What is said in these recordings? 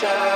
shadow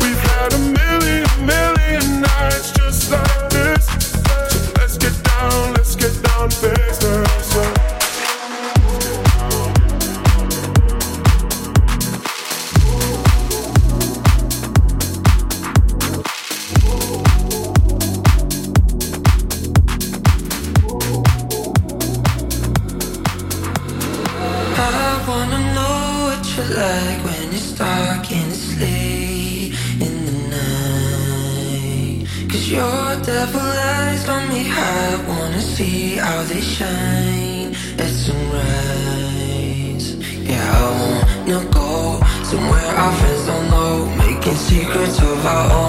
We've had a million, million nights. sunshine at sunrise. Yeah, I wanna go somewhere our friends don't know, making secrets of our own.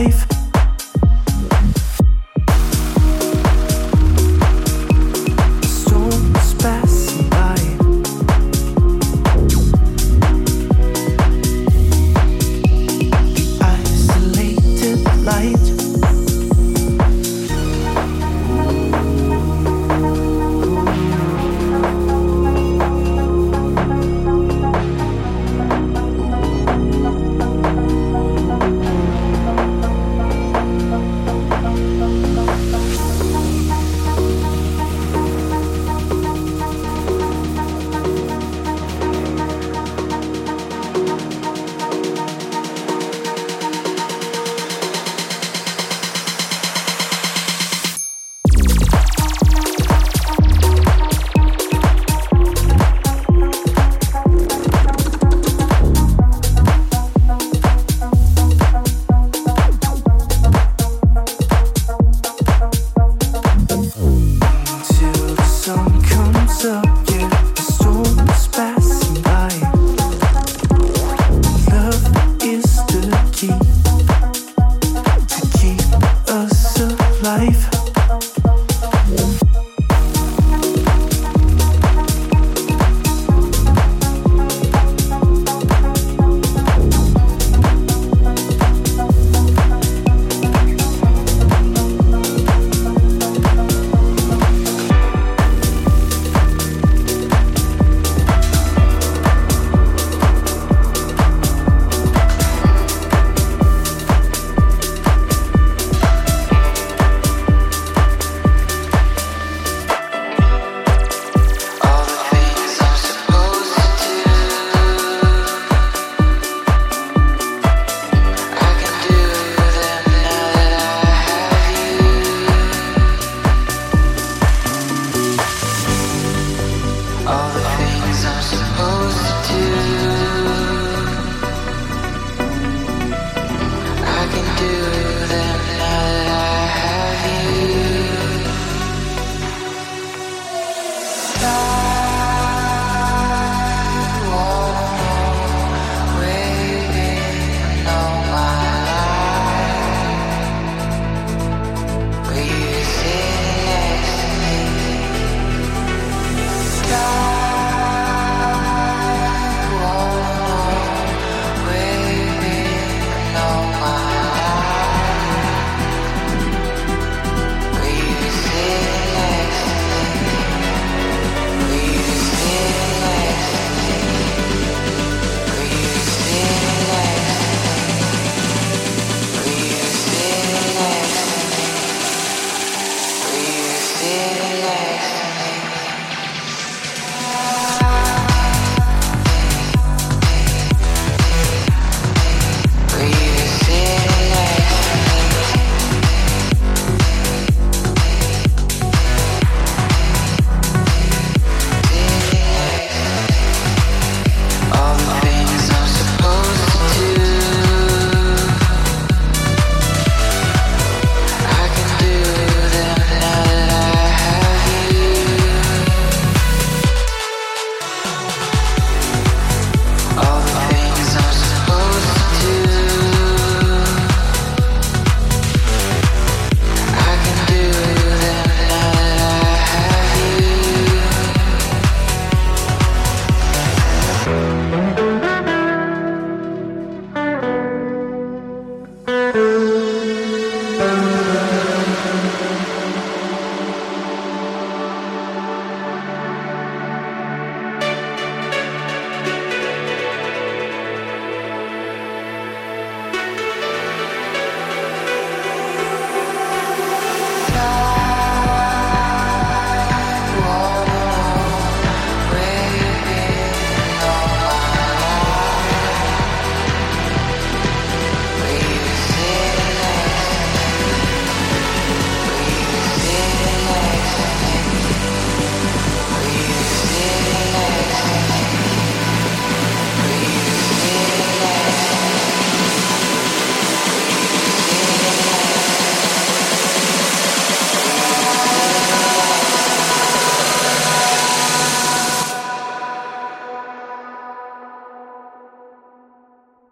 Is